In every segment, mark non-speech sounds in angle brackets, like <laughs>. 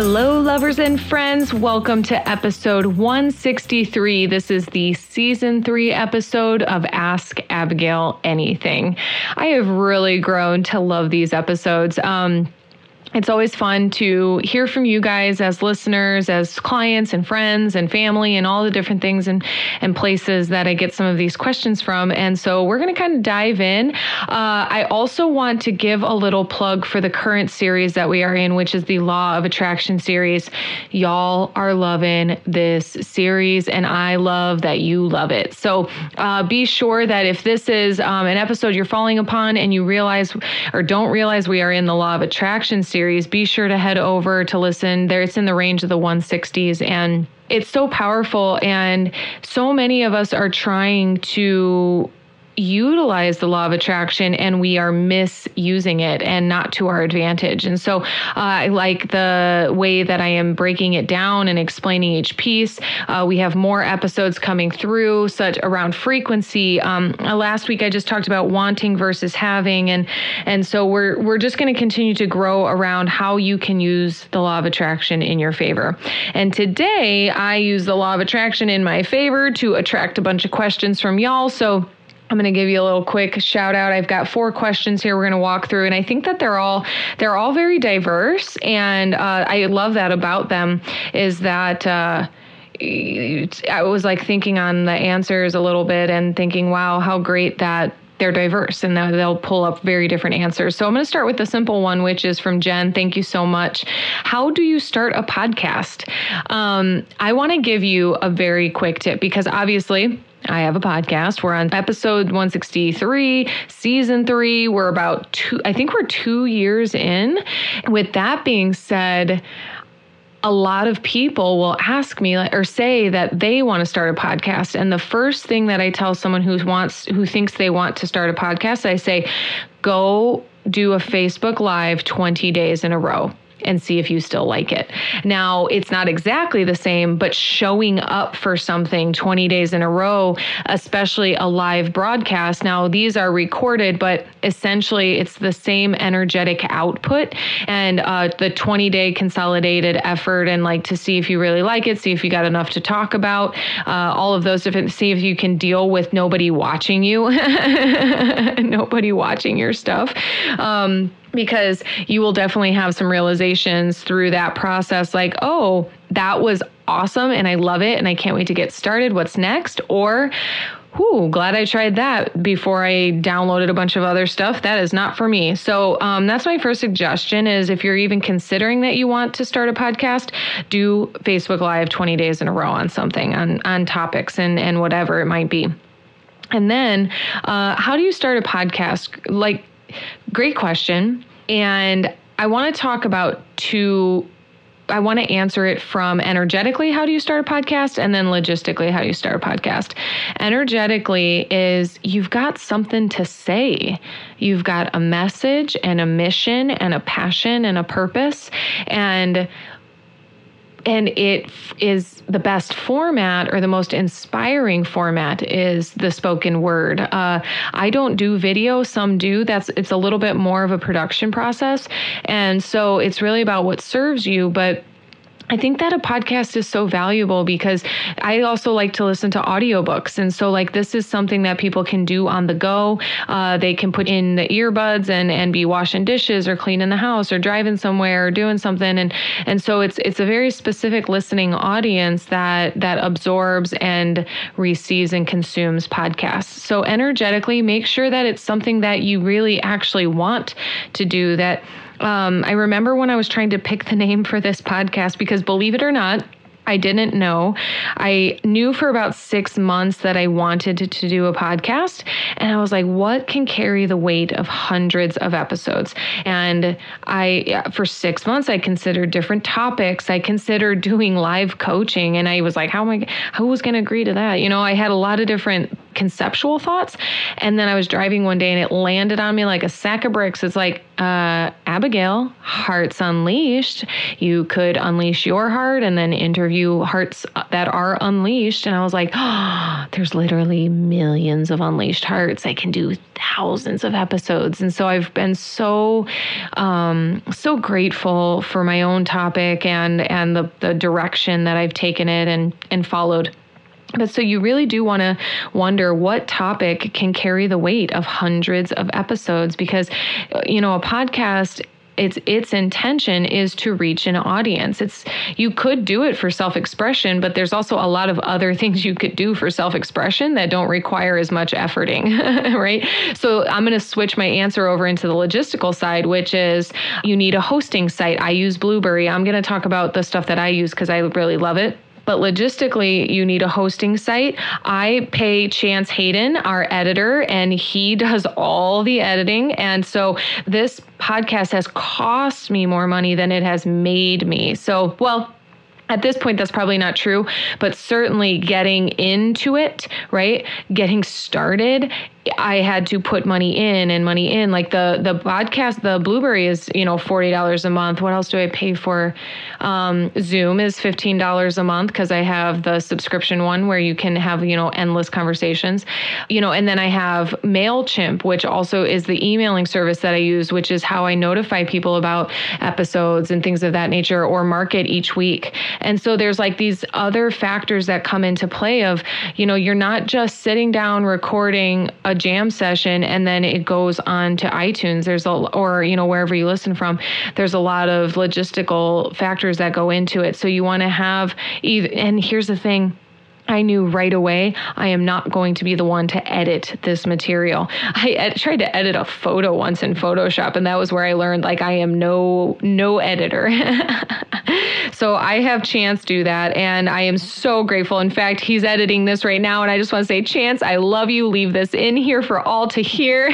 Hello, lovers and friends. Welcome to episode 163. This is the season three episode of Ask Abigail Anything. I have really grown to love these episodes. Um, it's always fun to hear from you guys as listeners, as clients and friends and family, and all the different things and, and places that I get some of these questions from. And so we're going to kind of dive in. Uh, I also want to give a little plug for the current series that we are in, which is the Law of Attraction series. Y'all are loving this series, and I love that you love it. So uh, be sure that if this is um, an episode you're falling upon and you realize or don't realize we are in the Law of Attraction series, series, be sure to head over to listen. There, it's in the range of the 160s, and it's so powerful. And so many of us are trying to utilize the law of attraction and we are misusing it and not to our advantage. And so uh, I like the way that I am breaking it down and explaining each piece. Uh, we have more episodes coming through, such around frequency. Um, uh, last week I just talked about wanting versus having, and and so we're we're just going to continue to grow around how you can use the law of attraction in your favor. And today I use the law of attraction in my favor to attract a bunch of questions from y'all. So I'm going to give you a little quick shout out. I've got four questions here we're going to walk through, and I think that they're all they're all very diverse, and uh, I love that about them is that. Uh, I was like thinking on the answers a little bit and thinking, wow, how great that they're diverse and they'll pull up very different answers. So I'm going to start with the simple one, which is from Jen. Thank you so much. How do you start a podcast? Um, I want to give you a very quick tip because obviously I have a podcast. We're on episode 163, season three. We're about two, I think we're two years in. With that being said, a lot of people will ask me or say that they want to start a podcast and the first thing that I tell someone who wants who thinks they want to start a podcast I say go do a Facebook live 20 days in a row and see if you still like it. Now, it's not exactly the same, but showing up for something 20 days in a row, especially a live broadcast. Now, these are recorded, but essentially it's the same energetic output and uh, the 20 day consolidated effort and like to see if you really like it, see if you got enough to talk about, uh, all of those different, see if you can deal with nobody watching you, <laughs> nobody watching your stuff. Um, because you will definitely have some realizations through that process like, oh, that was awesome and I love it and I can't wait to get started. What's next? Or, whew, glad I tried that before I downloaded a bunch of other stuff. That is not for me. So um, that's my first suggestion is if you're even considering that you want to start a podcast, do Facebook Live 20 days in a row on something, on, on topics and, and whatever it might be. And then, uh, how do you start a podcast? Like, Great question. And I want to talk about two I want to answer it from energetically, how do you start a podcast? And then logistically, how do you start a podcast? Energetically is you've got something to say. You've got a message and a mission and a passion and a purpose. And and it is the best format or the most inspiring format is the spoken word. Uh, I don't do video; some do. That's it's a little bit more of a production process, and so it's really about what serves you, but I think that a podcast is so valuable because I also like to listen to audiobooks. And so, like, this is something that people can do on the go. Uh, they can put in the earbuds and, and be washing dishes or cleaning the house or driving somewhere or doing something. And, and so it's, it's a very specific listening audience that, that absorbs and receives and consumes podcasts. So, energetically, make sure that it's something that you really actually want to do that um, I remember when I was trying to pick the name for this podcast because believe it or not, I didn't know. I knew for about six months that I wanted to, to, do a podcast. And I was like, what can carry the weight of hundreds of episodes? And I, for six months, I considered different topics. I considered <laughs> doing live coaching. And I was like, how am I, who was going to agree to that? You know, I had a lot of different conceptual thoughts. And then I was driving one day and it landed on me like a sack of bricks. It's like, uh, Abigail, Hearts Unleashed. You could unleash your heart and then interview hearts that are unleashed. And I was like, oh, <gasps> there's literally millions of unleashed hearts. I can do thousands of episodes. And so I've been so, um, so grateful for my own topic and, and the, the direction that I've taken it and, and followed. But so you really do want to wonder what topic can carry the weight of hundreds of episodes because, uh, you know, a podcast its its intention is to reach an audience. It's you could do it for self-expression, but there's also a lot of other things you could do for self-expression that don't require as much efforting, <laughs> right? So I'm going to switch my answer over into the logistical side, which is you need a hosting site. I use Blubrry. I'm going to talk about the stuff that I use because I really love it but logistically, you need a hosting site. I pay Chance Hayden, our editor, and he <laughs> does all the editing. And so this podcast has cost me more money than it has made me. So, well, at this point that's probably not true but certainly getting into it right getting started I had to put money in and money in. Like the the podcast, the Blubrry is you know forty dollars a month. What else do I pay for? Um, Zoom is fifteen dollars a month because I have the subscription one where you can have you know endless conversations. You know, and then I have Mailchimp, which also is the emailing service that I use, which is how I notify people about episodes and things of that nature or market each week. And so there's like these other factors that come into play of you know you're not just sitting down recording a jam session and then it goes on to iTunes. There's a, or, you know, wherever you listen from, there's a lot of logistical factors that go into it. So you want to have, and here's the thing I knew right away I am not going to be the one to edit this material. I ed- tried to edit a photo once in Photoshop and that was where I learned like I am no no editor. <laughs> so I have Chance do that and I am so grateful. In fact, he's editing this right now and I just want to say Chance, I love you. Leave this in here for all to hear. <laughs>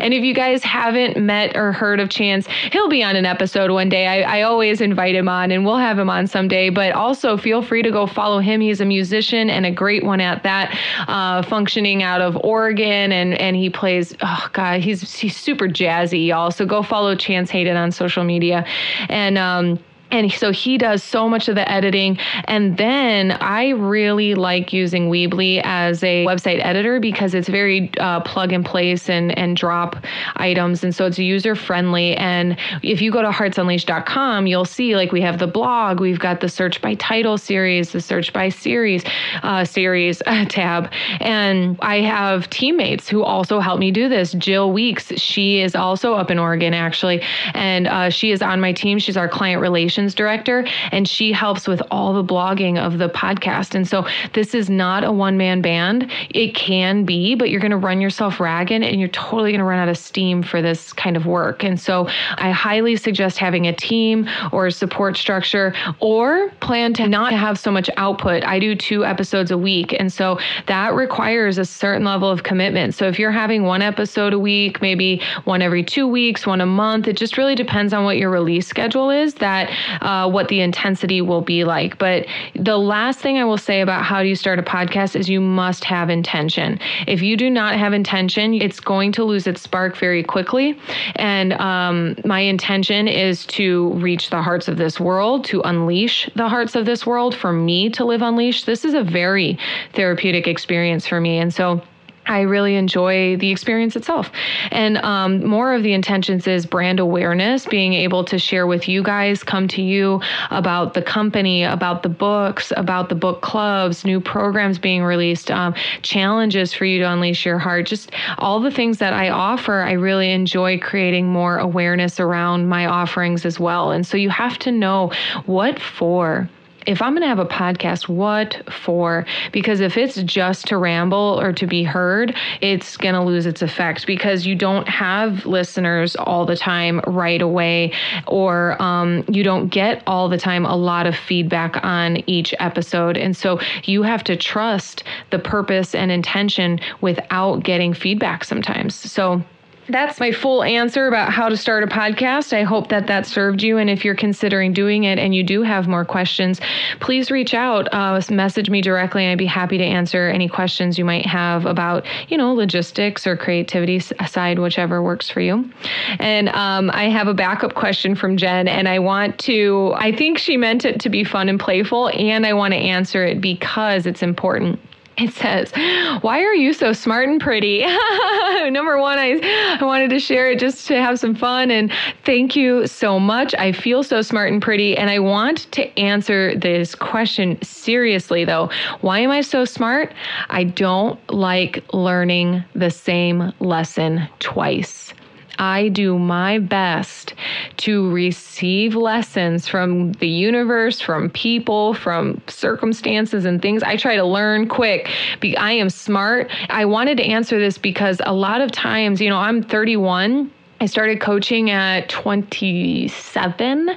and if you guys haven't met or heard of Chance, he'll be on an episode one day. I, I always invite him on and we'll have him on someday, but also feel free to go follow him. He's a musician and a great one at that, uh, functioning out of Oregon, and and he plays. Oh God, he's he's super jazzy, y'all. So go follow Chance Hayden on social media, and um, and so he does so much of the editing. And then I really like using Weebly as a website editor because it's very uh, plug and place and, and drop items. And so it's user friendly. And if you go to heartsunleashed.com, you'll see like we have the blog, we've got the search by title series, the search by series uh, series uh, tab. And I have teammates who also help me do this. Jill Weeks, she is also up in Oregon actually. And uh, she is on my team. She's our client relations director, and she helps with all the blogging of the podcast. And so this is not a one man band. It can be, but you're going to run yourself ragged and you're totally going to run out of steam for this kind of work. And so I highly suggest having a team or a support structure or plan to not have so much output. I do two episodes a week. And so that requires a certain level of commitment. So if you're having one episode a week, maybe one every two weeks, one a month, it just really depends on what your release schedule is that uh, what the intensity will be like. But the last thing I will say about how do you start a podcast is you must have intention. If you do not have intention, it's going to lose its spark very quickly. And um, my intention is to reach the hearts of this world, to unleash the hearts of this world, for me to live unleashed. This is a very therapeutic experience for me. And so, I really enjoy the experience itself. And um, more of the intentions is brand awareness, being able to share with you guys, come to you about the company, about the books, about the book clubs, new programs being released, um, challenges for you to unleash your heart, just all the things that I offer. I really enjoy creating more awareness around my offerings as well. And so you have to know what for if I'm going to have a podcast, what for? Because if it's just to ramble or to be heard, it's going to lose its effect because you don't have listeners all the time right away, or um, you don't get all the time a lot of feedback on each episode. And so you have to trust the purpose and intention without getting feedback sometimes. So, that's my full answer about how to start a podcast. I hope that that served you. And if you're considering doing it and you do have more questions, please reach out, uh, message me directly. I'd be happy to answer any questions you might have about, you know, logistics or creativity side, whichever works for you. And um, I have a backup question from Jen, and I want to, I think she meant it to be fun and playful, and I want to answer it because it's important. <laughs> It says, Why are you so smart and pretty? <laughs> Number one, I, I wanted to share it just to have some fun. And thank you so much. I feel so smart and pretty. And I want to answer this question seriously, though. Why am I so smart? I don't like learning the same lesson twice. I do my best to receive lessons from the universe, from people, from circumstances and things. I try to learn quick. I am smart. I wanted to answer this because a lot of times, you know, I'm 31. I started coaching at 27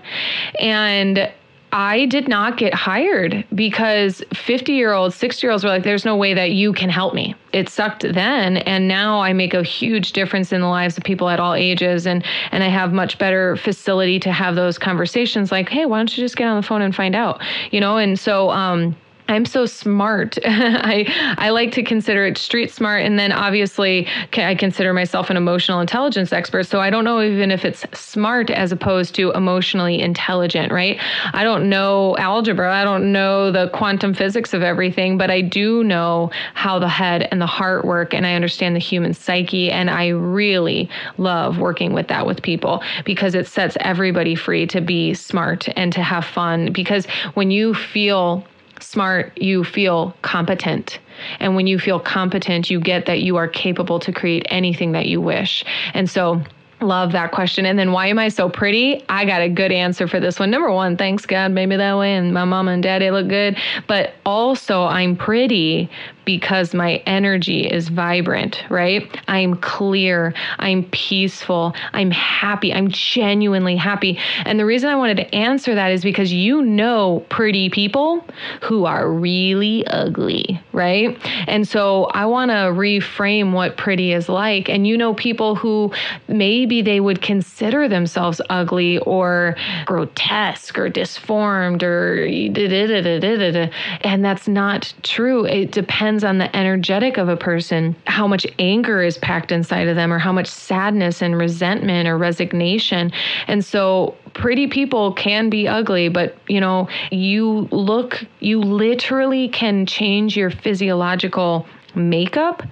and I did not get hired because 50 year olds, 60 year olds were like, there's no way that you can help me. It sucked then. And now I make a huge difference in the lives of people at all ages. And, and I have much better facility to have those conversations like, hey, why don't you just get on the phone and find out? You know, and so, um, I'm so smart. <laughs> I I like to consider it street smart, and then obviously I consider myself an emotional intelligence expert. So I don't know even if it's smart as opposed to emotionally intelligent, right? I don't know algebra. I don't know the quantum physics of everything, but I do know how the head and the heart work, and I understand the human psyche, and I really love working with that with people because it sets everybody free to be smart and to have fun. Because when you feel smart, you feel competent. And when you feel competent, you get that you are capable to create anything that you wish. And so, Love that question. And then why am I so pretty? I got a good answer for this one. Number one, thanks God, maybe that way. And my mom and daddy look good. But also, I'm pretty because my energy is vibrant, right? I'm clear, I'm peaceful, I'm happy, I'm genuinely happy. And the reason I wanted to answer that is because you know pretty people who are really ugly, right? And so I want to reframe what pretty is like. And you know people who maybe they would consider themselves ugly or grotesque or disformed or and that's not true. It depends depends on the energetic of a person, how much anger is packed inside of them, or how much sadness and resentment or resignation. And so, pretty people can be ugly, but you know, you look, you literally can change your physiological makeup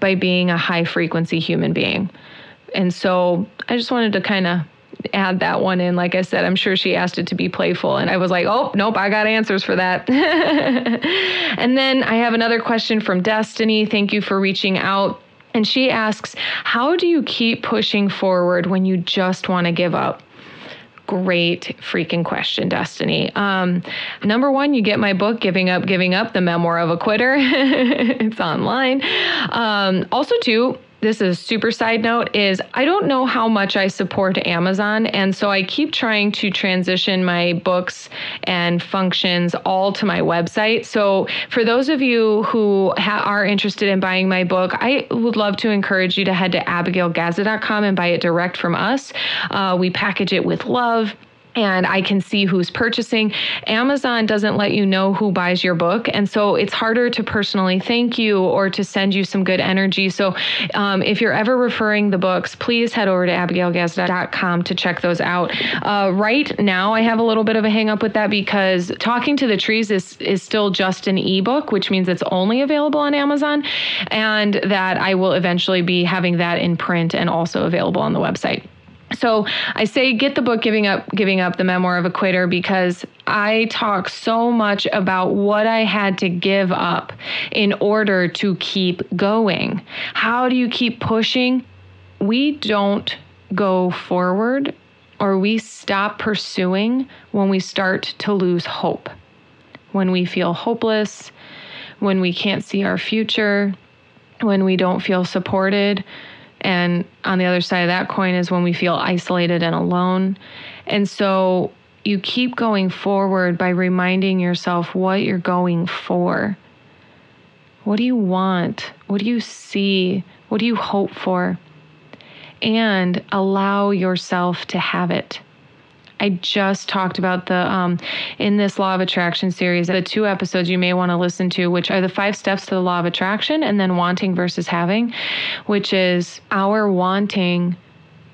by being a high frequency human being. And so, I just wanted to kind of add that one in. Like I said, I'm sure she asked it to be playful. And I was like, oh, nope, I got answers for that. <laughs> and then I have another question from Destiny. Thank you for reaching out. And she asks, how do you keep pushing forward when you just want to give up? great freaking question, Destiny. Um, number one, you get my book, Giving Up, Giving Up, the memoir of a quitter. <laughs> it's online. Um, also, too, this is super side note is I don't know how much I support Amazon and so I keep trying to transition my books and functions all to my website. So for those of you who ha- are interested in buying my book, I would love to encourage you to head to abigailgazda.com and buy it direct from us. Uh, we package it with love and I can see who's purchasing. Amazon doesn't let you know who buys your book. And so it's harder to personally thank you or to send you some good energy. So um, if you're ever referring the books, please head over to abigailgazda.com to check those out. Uh, right now, I have a little bit of a hang up with that because Talking to the Trees is, is still just an ebook, which means it's only available on Amazon, and that I will eventually be having that in print and also available on the website. So I say get the book Giving Up Giving Up the Memoir of a Quitter because I talk so much about what I had to give up in order to keep going. How do you keep pushing? We don't go forward or we stop pursuing when we start to lose hope. When we feel hopeless, when we can't see our future, when we don't feel supported and on the other side of that coin is when we feel isolated and alone. And so you keep going forward by reminding yourself what you're going for. What do you want? What do you see? What do you hope for? and allow yourself to have it. I just talked about the um, in this law of attraction series, the two episodes you may want to listen to, which are the five steps to the law of attraction and then wanting versus having, which is our wanting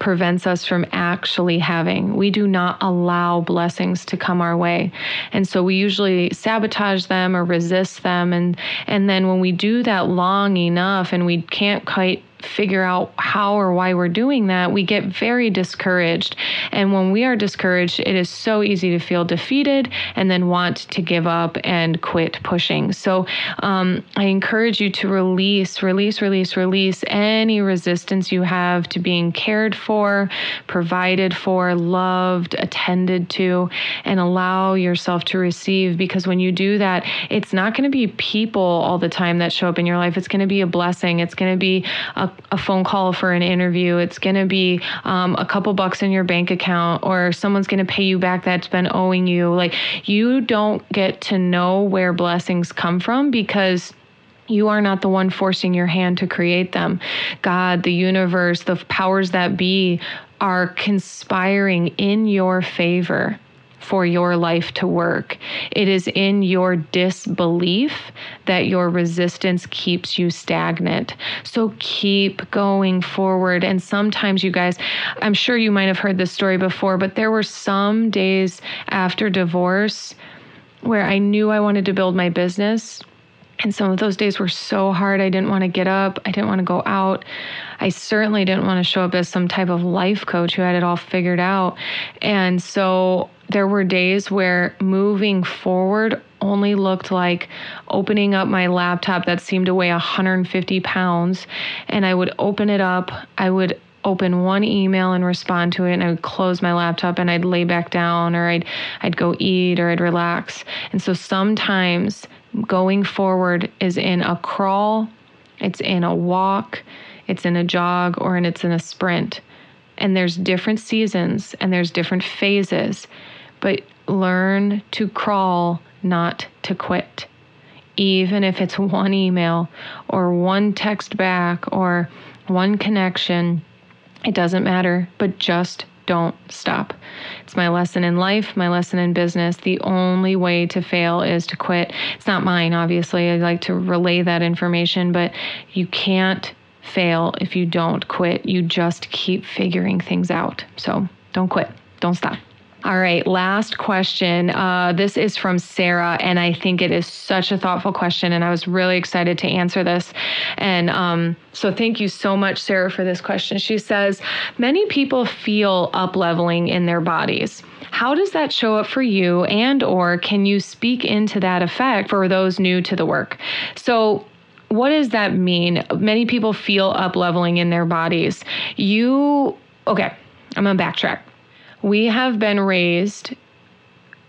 prevents us from actually having. We do not allow blessings to come our way. And so we usually sabotage them or resist them and and then when we do that long enough and we can't quite figure out how or why we're doing that, we get very discouraged. And when we are discouraged, it is so easy to feel defeated and then want to give up and quit pushing. So um, I encourage you to release, release, release, release any resistance you have to being cared for, provided for, loved, attended to, and allow yourself to receive. Because when you do that, it's not going to be people all the time that show up in your life. It's going to be a blessing. It's going to be a a, phone call for an interview. It's going to be um, a couple bucks in your bank account, or someone's going to pay you back that's been owing you. Like you don't get to know where blessings come from because you are not the one forcing your hand to create them. God, the universe, the powers that be are conspiring in your favor for your life to work. It is in your disbelief that your resistance keeps you stagnant. So keep going forward. And sometimes, you guys, I'm sure you might have heard this story before, but there were some days after divorce where I knew I wanted to build my business. And some of those days were so hard. I didn't want to get up. I didn't want to go out. I certainly didn't want to show up as some type of life coach who had it all figured out. And so there were days where moving forward only looked like opening up my laptop that seemed to weigh 150 pounds. And I would open it up. I would open one email and respond to it and I would close my laptop and I'd lay back down or I'd I'd go eat or I'd relax. And so sometimes going forward is in a crawl, it's in a walk, it's in a jog or and it's in a sprint. And there's different seasons and there's different phases but learn to crawl, not to quit. Even if it's one email or one text back or one connection, it doesn't matter, but just don't stop. It's my lesson in life, my lesson in business. The only way to fail is to quit. It's not mine, obviously. I like to relay that information, but you can't fail if you don't quit. You just keep figuring things out. So don't quit, don't stop. All right, last question. Uh, this is from Sarah, and I think it is such a thoughtful question, and I was really excited to answer this. And um, so, thank you so much, Sarah, for this question. She says, "Many people feel up leveling in their bodies. How does that show up for you, and or can you speak into that effect for those new to the work?" So, what does that mean? Many people feel up leveling in their bodies. You okay? I'm gonna backtrack we have been raised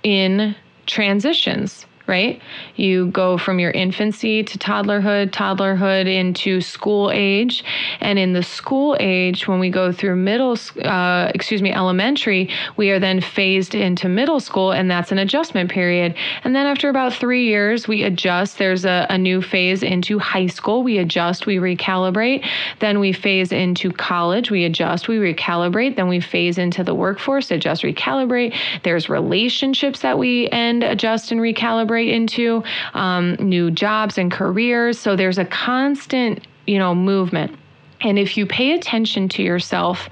in transitions right? You go from your infancy to toddlerhood, toddlerhood into school age. And in the school age, when we go through middle, uh, excuse me, elementary, we are then phased into middle school, and that's an adjustment period. And then after about three years, we adjust. There's a, a new phase into high school. We adjust, we recalibrate. Then we phase into college. We adjust, we recalibrate. Then we phase into the workforce, adjust, recalibrate. There's relationships that we end, adjust, and recalibrate into, um, new jobs and careers. So there's a constant, you know, movement. And if you pay attention to yourself,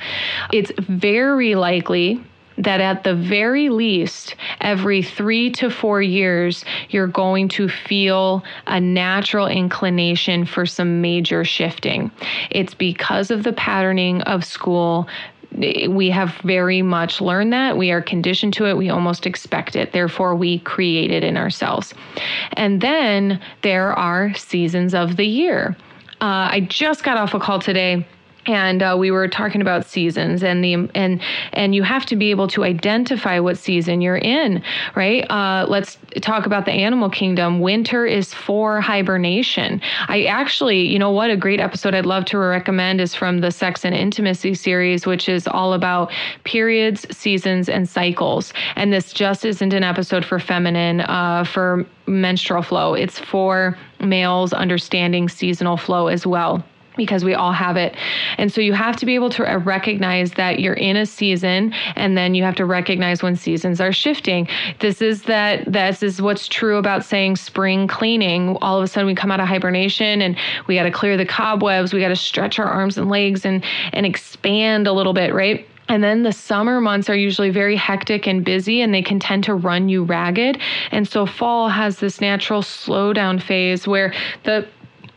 it's very likely that at the very least, every three to four years, you're going to feel a natural inclination for some major shifting. It's because of the patterning of school we have very much learned that. We are conditioned to it. We almost expect it. Therefore, we create it in ourselves. And then there are seasons of the year. Uh, I just got off a call today and uh, we were talking about seasons and the and and you have to be able to identify what season you're in right? Uh, let's talk about the animal kingdom. Winter is for hibernation. I actually you know what? A great episode i'd love to recommend is from the sex and intimacy series which is all about periods seasons and cycles. And this just isn't an episode for feminine uh, for menstrual flow. It's for males understanding seasonal flow as well because we all have it. And so you have to be able to recognize that you're in a season and then you have to recognize when seasons are shifting. This is that this is what's true about saying spring cleaning. All of a sudden we come out of hibernation and we got to clear the cobwebs, we got to stretch our arms and legs and and expand a little bit, right? And then the summer months are usually very hectic and busy, and they can tend to run you ragged. And so fall has this natural slowdown phase where the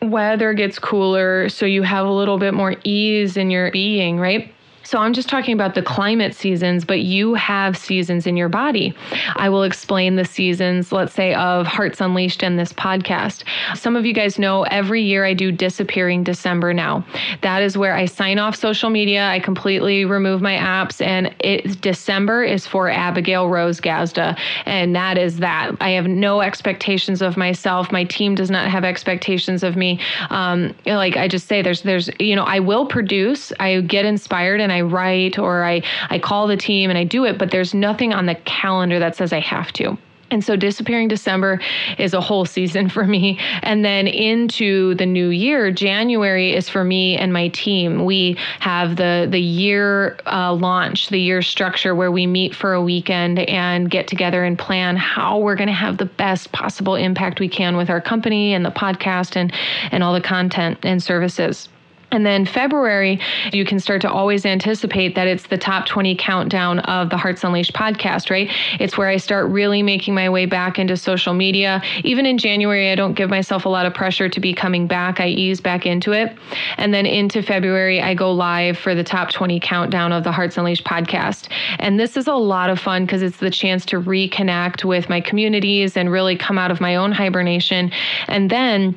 weather gets cooler, so you have a little bit more ease in your being, right? So I'm just talking about the climate seasons, but you have seasons in your body. I will explain the seasons, let's say, of Hearts Unleashed in this podcast. Some of you guys know every year I do Disappearing December now. That is where I sign off social media, I completely remove my apps, and it, December is for Abigail Rose Gazda. And that is that. I have no expectations of myself. My team does not have expectations of me. Um, like I just say, there's, there's, you know, I will produce, I get inspired and I I write or I, I call the team and I do it, but there's nothing on the calendar that says I have to. And so disappearing December is a whole season <laughs> for me. And then into the new year, January is for me and my team. We have the the year uh, launch, the year structure where we meet for a weekend and get together and plan how we're going to have the best possible impact we can with our company and the podcast and and all the content and services. And then February, you can start to always anticipate that it's the top 20 countdown of the Hearts Unleashed podcast, right? It's where I start really making my way back into social media. Even in January, I don't give myself a lot of pressure to be coming back. I ease back into it. And then into February, I go live for the top 20 countdown of the Hearts Unleashed podcast. And this is a lot of fun because it's the chance to reconnect with my communities and really come out of my own hibernation. And then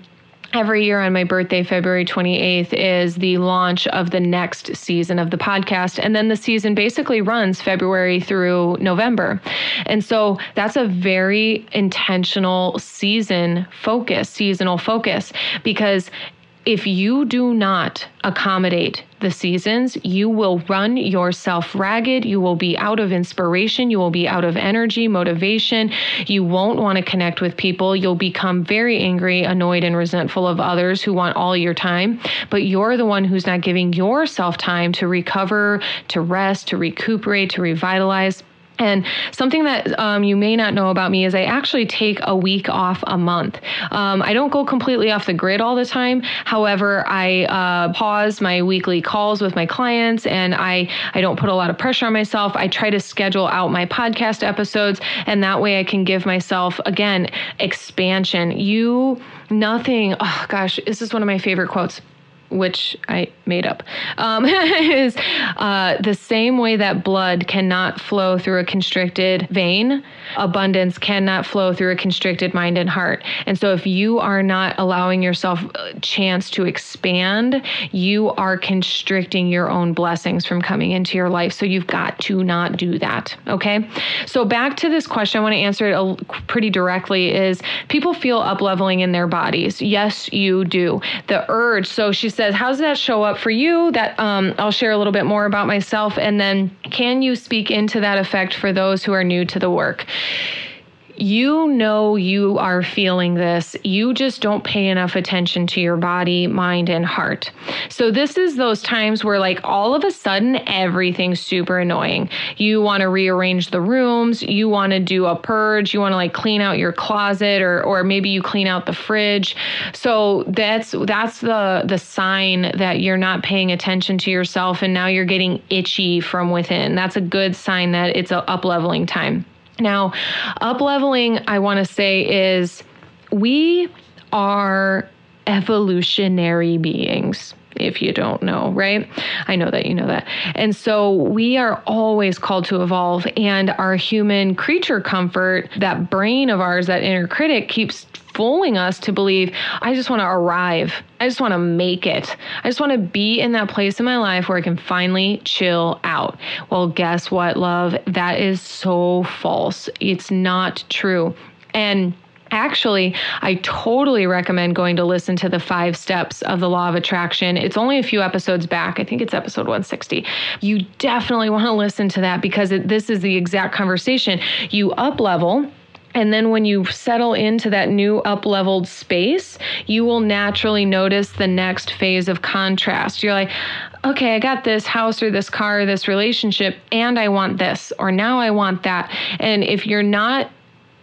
every year on my birthday, February 28th, is the launch of the next season of the podcast. And then the season basically runs February through November. And so that's a very intentional season focus, seasonal focus, because if you do not accommodate the seasons, you will run yourself ragged. You will be out of inspiration. You will be out of energy, motivation. You won't want to connect with people. You'll become very angry, annoyed, and resentful of others who want all your time. But you're the one who's not giving yourself time to recover, to rest, to recuperate, to revitalize. And something that um, you may not know about me is I actually take a week off a month. Um, I don't go completely off the grid all the time. However, I uh, pause my weekly calls with my clients and I, I don't put a lot of pressure on myself. I try to schedule out my podcast episodes, and that way I can give myself, again, expansion. You, nothing, oh gosh, this is one of my favorite quotes which I made up, um, <laughs> is uh, the same way that blood cannot flow through a constricted vein, abundance cannot flow through a constricted mind and heart. And so, if you are not allowing yourself a chance to expand, you are constricting your own blessings from coming into your life. So, you've got to not do that. Okay. So, back to this question, I want to answer it pretty directly is people feel up leveling in their bodies. Yes, you do. The urge. So, she said, says, How does that show up for you? That um, I'll share a little bit more about myself. And then, can you speak into that effect for those who are new to the work? You know you are feeling this. You just don't pay enough attention to your body, mind, and heart. So, this is those times where, like, all of a sudden, everything's super annoying. You want to rearrange the rooms, you want to do a purge, you want to like clean out your closet, or, or maybe you clean out the fridge. So, that's that's the, the sign that you're not paying attention to yourself, and now you're getting itchy from within. That's a good sign that it's a up leveling time. Now, up leveling, I want to say, is we are evolutionary beings if you don't know, right? I know that you know that. And so we are always called to evolve, and our human creature comfort, that brain of ours, that inner critic, keeps fooling us to believe I just want to arrive. I just want to make it. I just want to be in that place in my life where I can finally chill out. Well, guess what, love? That is so false. It's not true. And Actually, I totally recommend going to listen to the five steps of the law of attraction. It's only a few episodes back. I think it's episode 160. You definitely want to listen to that because it, this is the exact conversation. You up level And then when you settle into that new up leveled space, you will naturally notice the next phase of contrast. You're like, okay, I got this house or this car or this relationship, and I want this, or now I want that. And if you're not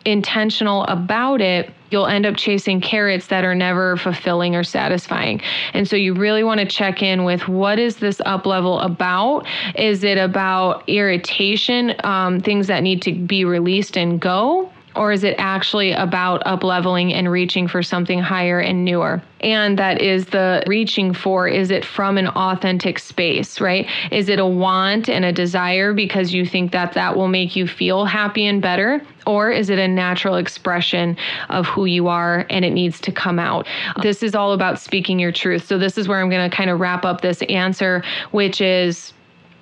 intentional about it, you'll end up chasing carrots that are never fulfilling or satisfying. And so you really want to check in with what is this up level about? Is it about irritation, um, things that need to be released and go? Or is it actually about up leveling and reaching for something higher and newer? And that is the reaching for, is it from an authentic space, right? Is it a want and a desire because you think that that will make you feel happy and better? Or is it a natural expression of who you are and it needs to come out? This is all about speaking your truth. So, this is where I'm going to kind of wrap up this answer, which is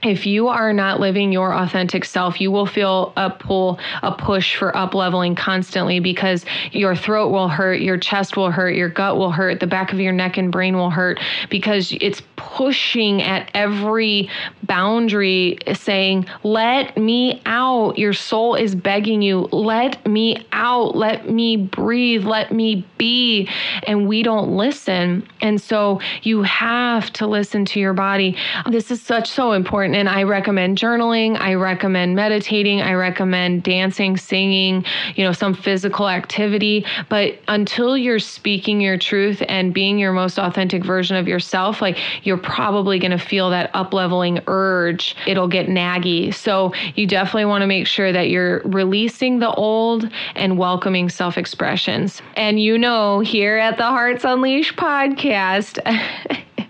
if you are not living your authentic self, you will feel a pull, a push for up leveling constantly because your throat will hurt, your chest will hurt, your gut will hurt, the back of your neck and brain will hurt because it's pushing at every boundary, saying, Let me out. Your soul is begging you, Let me out. Let me breathe. Let me be. And we don't listen. And so you have to listen to your body. This is such so important important. And I recommend journaling, I recommend meditating, I recommend dancing, singing, you know, some physical activity. But until you're speaking your truth and being your most authentic version of yourself, like you're probably going to feel that up leveling urge. It'll get naggy. So you definitely want to make sure that you're releasing the old and welcoming self expressions. And you know, here at the Hearts Unleashed podcast, <laughs>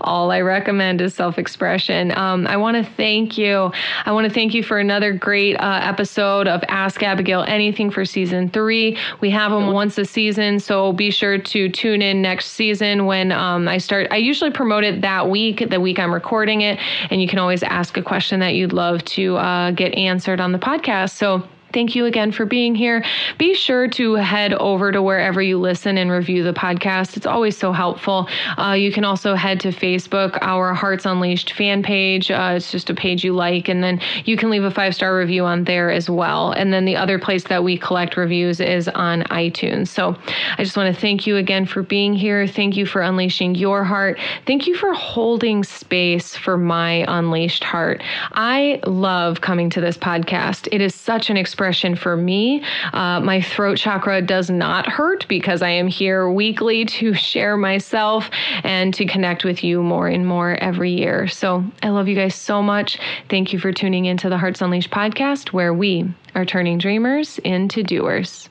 all I recommend is self expression. Um, I want to thank you. I want to thank you for another great uh, episode of Ask Abigail Anything for season three. We have them once a season, so be sure to tune in next season when um, I start. I usually promote it that week, the week I'm recording it, and you can always ask a question that you'd love to uh, get answered on the podcast. So, Thank you again for being here. Be sure to head over to wherever you listen and review the podcast. It's always so helpful. Uh, you can also head to Facebook, our Hearts Unleashed fan page. Uh, it's just a page you like, and then you can leave a five star review on there as well. And then the other place that we collect reviews is on iTunes. So I just want to thank you again for being here. Thank you for unleashing your heart. Thank you for holding space for my unleashed heart. I love coming to this podcast. It is such an expression expression for me. Uh, my throat chakra does not hurt because I am here weekly to share myself and to connect with you more and more every year. So I love you guys so much. Thank you for tuning into the Hearts Unleashed podcast, where we are turning dreamers into doers.